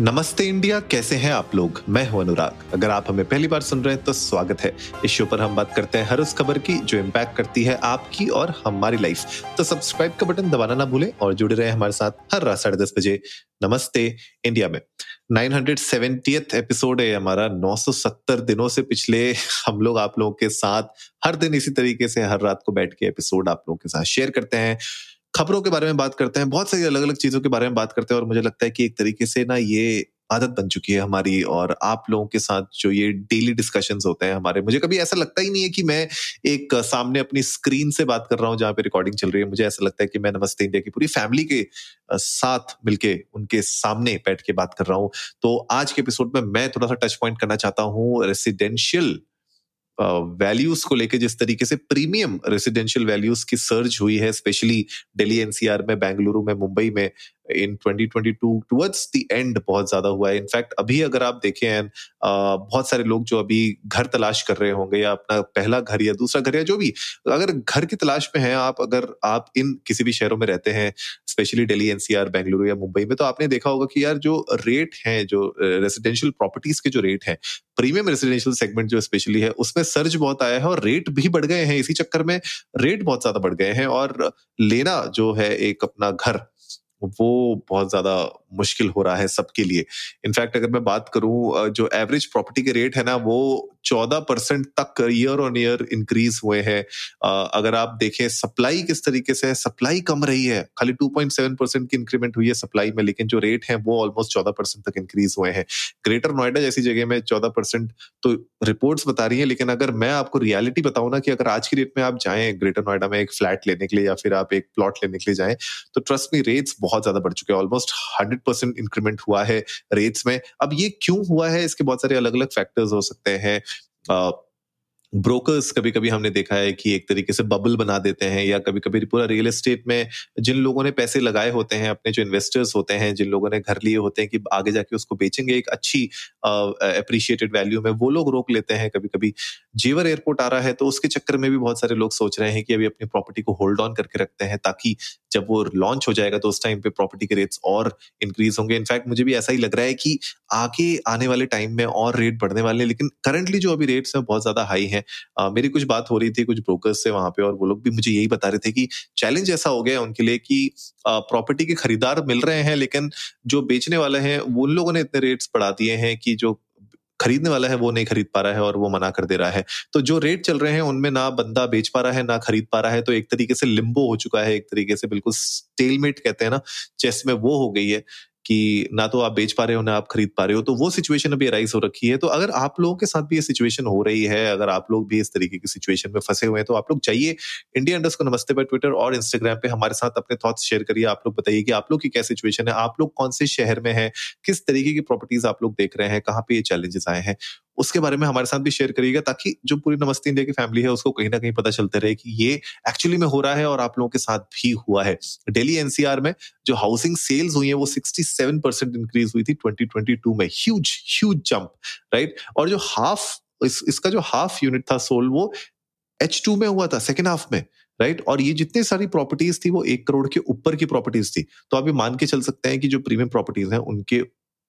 नमस्ते इंडिया, कैसे हैं आप लोग? मैं हूँ अनुराग। अगर आप हमें पहली बार सुन रहे हैं तो स्वागत है। इस शो पर हम बात करते हैं हर उस खबर की जो इम्पैक्ट करती है आपकी और हमारी लाइफ तो सब्सक्राइब का बटन दबाना ना भूलें और जुड़े रहे हमारे साथ हर रात साढ़े दस बजे। नमस्ते इंडिया में। 970th एपिसोड है हमारा। 970 दिनों से पिछले हम लोग आप लोगों के साथ हर दिन इसी तरीके से हर रात को बैठ के एपिसोड आप लोगों के साथ शेयर करते हैं। खबरों के बारे में बात करते हैं, बहुत सारी अलग अलग चीज़ों के बारे में बात करते हैं और मुझे लगता है कि एक तरीके से ना ये आदत बन चुकी है हमारी और आप लोगों के साथ जो ये डेली डिस्कशन होते हैं हमारे, मुझे कभी ऐसा लगता ही नहीं है कि मैं एक सामने अपनी स्क्रीन से बात कर रहा हूँ जहाँ पे रिकॉर्डिंग चल रही है। मुझे ऐसा लगता है कि मैं नमस्ते इंडिया की पूरी फैमिली के साथ मिलके उनके सामने बैठ के बात कर रहा हूँ। तो आज के एपिसोड में मैं थोड़ा सा टच पॉइंट करना चाहता हूँ रेसिडेंशियल वैल्यूज़ को लेके जिस तरीके से प्रीमियम रेसिडेंशियल वैल्यूज़ की सर्ज हुई है स्पेशली दिल्ली एनसीआर में, बेंगलुरु में, मुंबई में इन 2022 टुवर्ड्स द एंड बहुत ज़्यादा हुआ है। इनफैक्ट अभी अगर आप देखें एंड बहुत सारे लोग जो अभी घर तलाश कर रहे होंगे या अपना पहला घर या दूसरा घर या जो भी, अगर घर की तलाश में है, आप अगर आप इन किसी भी शहरों में रहते हैं स्पेशली दिल्ली एनसीआर बेंगलुरु या मुंबई में तो आपने देखा होगा कि यार जो रेट है, जो रेसिडेंशियल प्रॉपर्टीज़ के जो रेट है प्रीमियम रेसिडेंशियल सेगमेंट जो स्पेशली है, उसमें सर्ज बहुत आया है और रेट भी बढ़ गए हैं। इसी चक्कर में रेट बहुत ज़्यादा बढ़ गए हैं और लेना जो है एक अपना घर वो बहुत ज़्यादा मुश्किल हो रहा है सबके लिए। इनफैक्ट अगर मैं बात करूँ जो एवरेज प्रॉपर्टी के रेट है ना, वो चौदह परसेंट तक ईयर ऑन ईयर इंक्रीज हुए हैं। अगर आप देखें सप्लाई किस तरीके से है सप्लाई कम रही है। खाली 2.7 परसेंट की इंक्रीमेंट हुई है सप्लाई में, लेकिन जो रेट है, वो ऑलमोस्ट चौदह परसेंट तक इंक्रीज हुए हैं। ग्रेटर नोएडा जैसी जगह में चौदह परसेंट तो रिपोर्ट्स बता रही है, लेकिन अगर मैं आपको रियलिटी बताऊँ ना कि अगर आज की डेट में आप जाएँ ग्रेटर नोएडा में एक फ्लैट लेने के लिए या फिर आप एक प्लॉट लेने के लिए जाएँ तो ट्रस्ट में रेट्स बहुत ज़्यादा बढ़ चुके हैं। ऑलमोस्ट हंड्रेड परसेंट इंक्रीमेंट हुआ है रेट्स में। अब ये क्यों हुआ है? इसके बहुत सारे अलग अलग फैक्टर्स हो सकते हैं। ब्रोकर्स कभी कभी हमने देखा है कि एक तरीके से बबल बना देते हैं या कभी कभी पूरा रियल एस्टेट में जिन लोगों ने पैसे लगाए होते हैं, अपने जो इन्वेस्टर्स होते हैं, जिन लोगों ने घर लिए होते हैं कि आगे जाके उसको बेचेंगे, एक अच्छी अप्रिशिएटेड वैल्यू में वो लोग रोक लेते हैं। कभी कभी जेवर एयरपोर्ट आ रहा है तो उसके चक्कर में भी बहुत सारे लोग सोच रहे हैं कि अभी अपनी प्रॉपर्टी को होल्ड ऑन करके रखते हैं ताकि जब वो लॉन्च हो जाएगा तो उस टाइम पे प्रॉपर्टी के रेट्स और इंक्रीज होंगे। इनफैक्ट मुझे भी ऐसा ही लग रहा है कि आगे आने वाले टाइम में और रेट बढ़ने वाले हैं, लेकिन करंटली जो अभी रेट्स है, बहुत ज़्यादा हाई है। मेरी कुछ बात हो रही थी, कुछ ब्रोकर्स से वहाँ पे और वो लोग भी मुझे यही बता रहे थे कि चैलेंज ऐसा हो गया उनके लिए कि प्रॉपर्टी के खरीदार मिल रहे हैं, लेकिन जो बेचने वाले हैं, उन लोगों ने इतने रेट्स बढ़ा दिए हैं कि जो खरीदने वाला है, वो नहीं खरीद पा रहा है और वो मना कर दे रहा है। तो जो रेट चल रहे हैं, उनमें ना बंदा बेच पा रहा है, ना खरीद पा रहा है तो एक तरीके से लिम्बो हो चुका है, एक तरीके से बिल्कुल स्टेलमेट कहते हैं ना, चेस में वो हो गई है। कि ना तो आप बेच पा रहे हो, ना आप खरीद पा रहे हो तो वो सिचुएशन अभी अराइज हो रखी है। तो अगर आप लोगों के साथ भी ये सिचुएशन हो रही है, अगर आप लोग भी इस तरीके की सिचुएशन में फंसे हुए हैं तो आप लोग जाइए इंडिया इंडस्ट को नमस्ते पर ट्विटर और इंस्टाग्राम पे हमारे साथ अपने थॉट्स शेयर करिए। आप लोग बताइए कि आप लोग की क्या सिचुएशन है, आप लोग कौन से शहर में है, किस तरीके की प्रॉपर्टीज़ आप लोग देख रहे हैं, कहाँ पे ये चैलेंजेस आए हैं। उसके बारे में हमारे साथ भी शेयर करिएगा ताकि जो पूरी नमस्ते इंडिया की फैमिली है उसको कहीं ना कहीं पता चलते रहे कि ये एक्चुअली में हो रहा है और आप लोगों के साथ भी हुआ है। दिल्ली एनसीआर में जो हाउसिंग सेल्स हुई है वो 67 परसेंट इंक्रीज हुई थी 2022 में। ह्यूज ह्यूज जंप राइट और जो हाफ़ इस, इसका जो हाफ़ यूनिट था सोल वो एच में हुआ था सेकेंड हाफ़ में राइट और ये जितनी सारी प्रॉपर्टीज़ थी वो एक करोड़ के ऊपर की प्रॉपर्टीज़ थी। तो आप ये मान के चल सकते हैं कि जो प्रीमियम प्रॉपर्टीज़ हैं उनके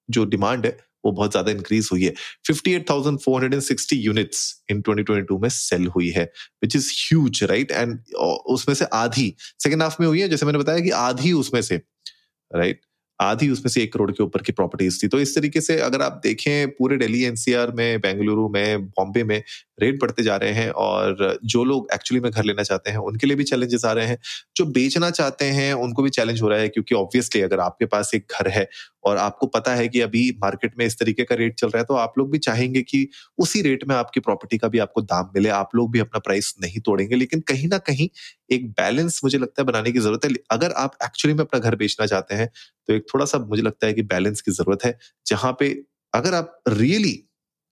जो डिमांड है वो बहुत ज़्यादा इंक्रीज हुई है 58,460 यूनिट्स इन 2022 में सेल हुई है which is huge right and उसमें से आधी सेकेंड हाफ़ में हुई है जैसे मैंने बताया कि आधी उसमें से राइट right? आधी उसमें से एक करोड़ के ऊपर की प्रॉपर्टीज़ थी। तो इस तरीके से अगर आप देखें, पूरे दिल्ली, एनसीआर में, बेंगलुरु में, बॉम्बे में रेट बढ़ते जा रहे हैं और जो लोग एक्चुअली में घर लेना चाहते हैं, उनके लिए भी चैलेंजेस आ रहे हैं। जो बेचना चाहते हैं, उनको भी चैलेंज हो रहा है क्योंकि ऑब्वियसली अगर आपके पास एक घर है और आपको पता है कि अभी मार्केट में इस तरीके का रेट चल रहा है तो आप लोग भी चाहेंगे कि उसी रेट में आपकी प्रॉपर्टी का भी आपको दाम मिले। आप लोग भी अपना प्राइस नहीं तोड़ेंगे, लेकिन कहीं ना कहीं एक बैलेंस मुझे लगता है बनाने की ज़रूरत है। अगर आप एक्चुअली में अपना घर बेचना चाहते हैं तो एक थोड़ा सा मुझे लगता है कि बैलेंस की ज़रूरत है, जहाँ पे अगर आप रियली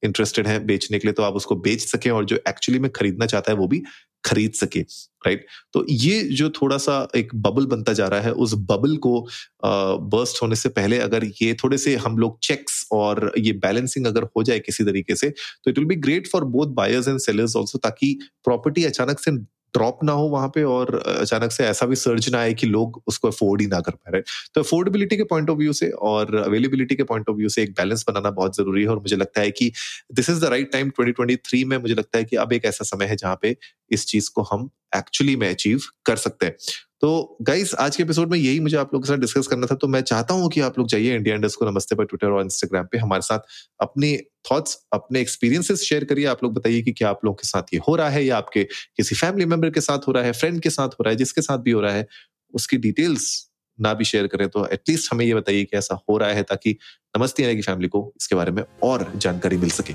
इंटरेस्टेड है बेचने के लिए तो आप उसको बेच सके और जो एक्चुअली में खरीदना चाहता है, वो भी खरीद सके राइट तो ये जो थोड़ा सा एक बबल बनता जा रहा है, उस बबल को बर्स्ट होने से पहले अगर ये थोड़े से हम लोग चेक्स और ये बैलेंसिंग अगर हो जाए किसी तरीके से तो it will be great for both buyers and sellers also ताकि प्रॉपर्टी अचानक से ड्रॉप ना हो वहाँ पे और अचानक से ऐसा भी सर्ज ना आए कि लोग उसको अफोर्ड ही ना कर पा रहे तो अफोर्डेबिलिटी के पॉइंट ऑफ़ व्यू से और अवेलेबिलिटी के पॉइंट ऑफ़ व्यू से एक बैलेंस बनाना बहुत ज़रूरी है और मुझे लगता है कि this is the right time 2023 में मुझे लगता है कि अब एक ऐसा समय है जहाँ पे इस चीज़ को हम एक्चुअली में अचीव कर सकते हैं। तो गाइस आज के एपिसोड में यही मुझे आप लोगों के साथ डिस्कस करना था तो मैं चाहता हूँ कि आप लोग जाइए इंडिया इंडस्ट को नमस्ते पर ट्विटर और इंस्टाग्राम पे हमारे साथ अपनी थॉट्स अपने एक्सपीरियंसेस शेयर करिए। आप लोग बताइए कि क्या आप लोगों के साथ ये हो रहा है या आपके किसी फैमिली मेंबर के साथ हो रहा है फ्रेंड के साथ हो रहा है, जिसके साथ भी हो रहा है, उसकी डिटेल्स ना भी शेयर करें तो एटलीस्ट हमें ये बताइए कि ऐसा हो रहा है ताकि नमस्ते की फैमिली को इसके बारे में और जानकारी मिल सके।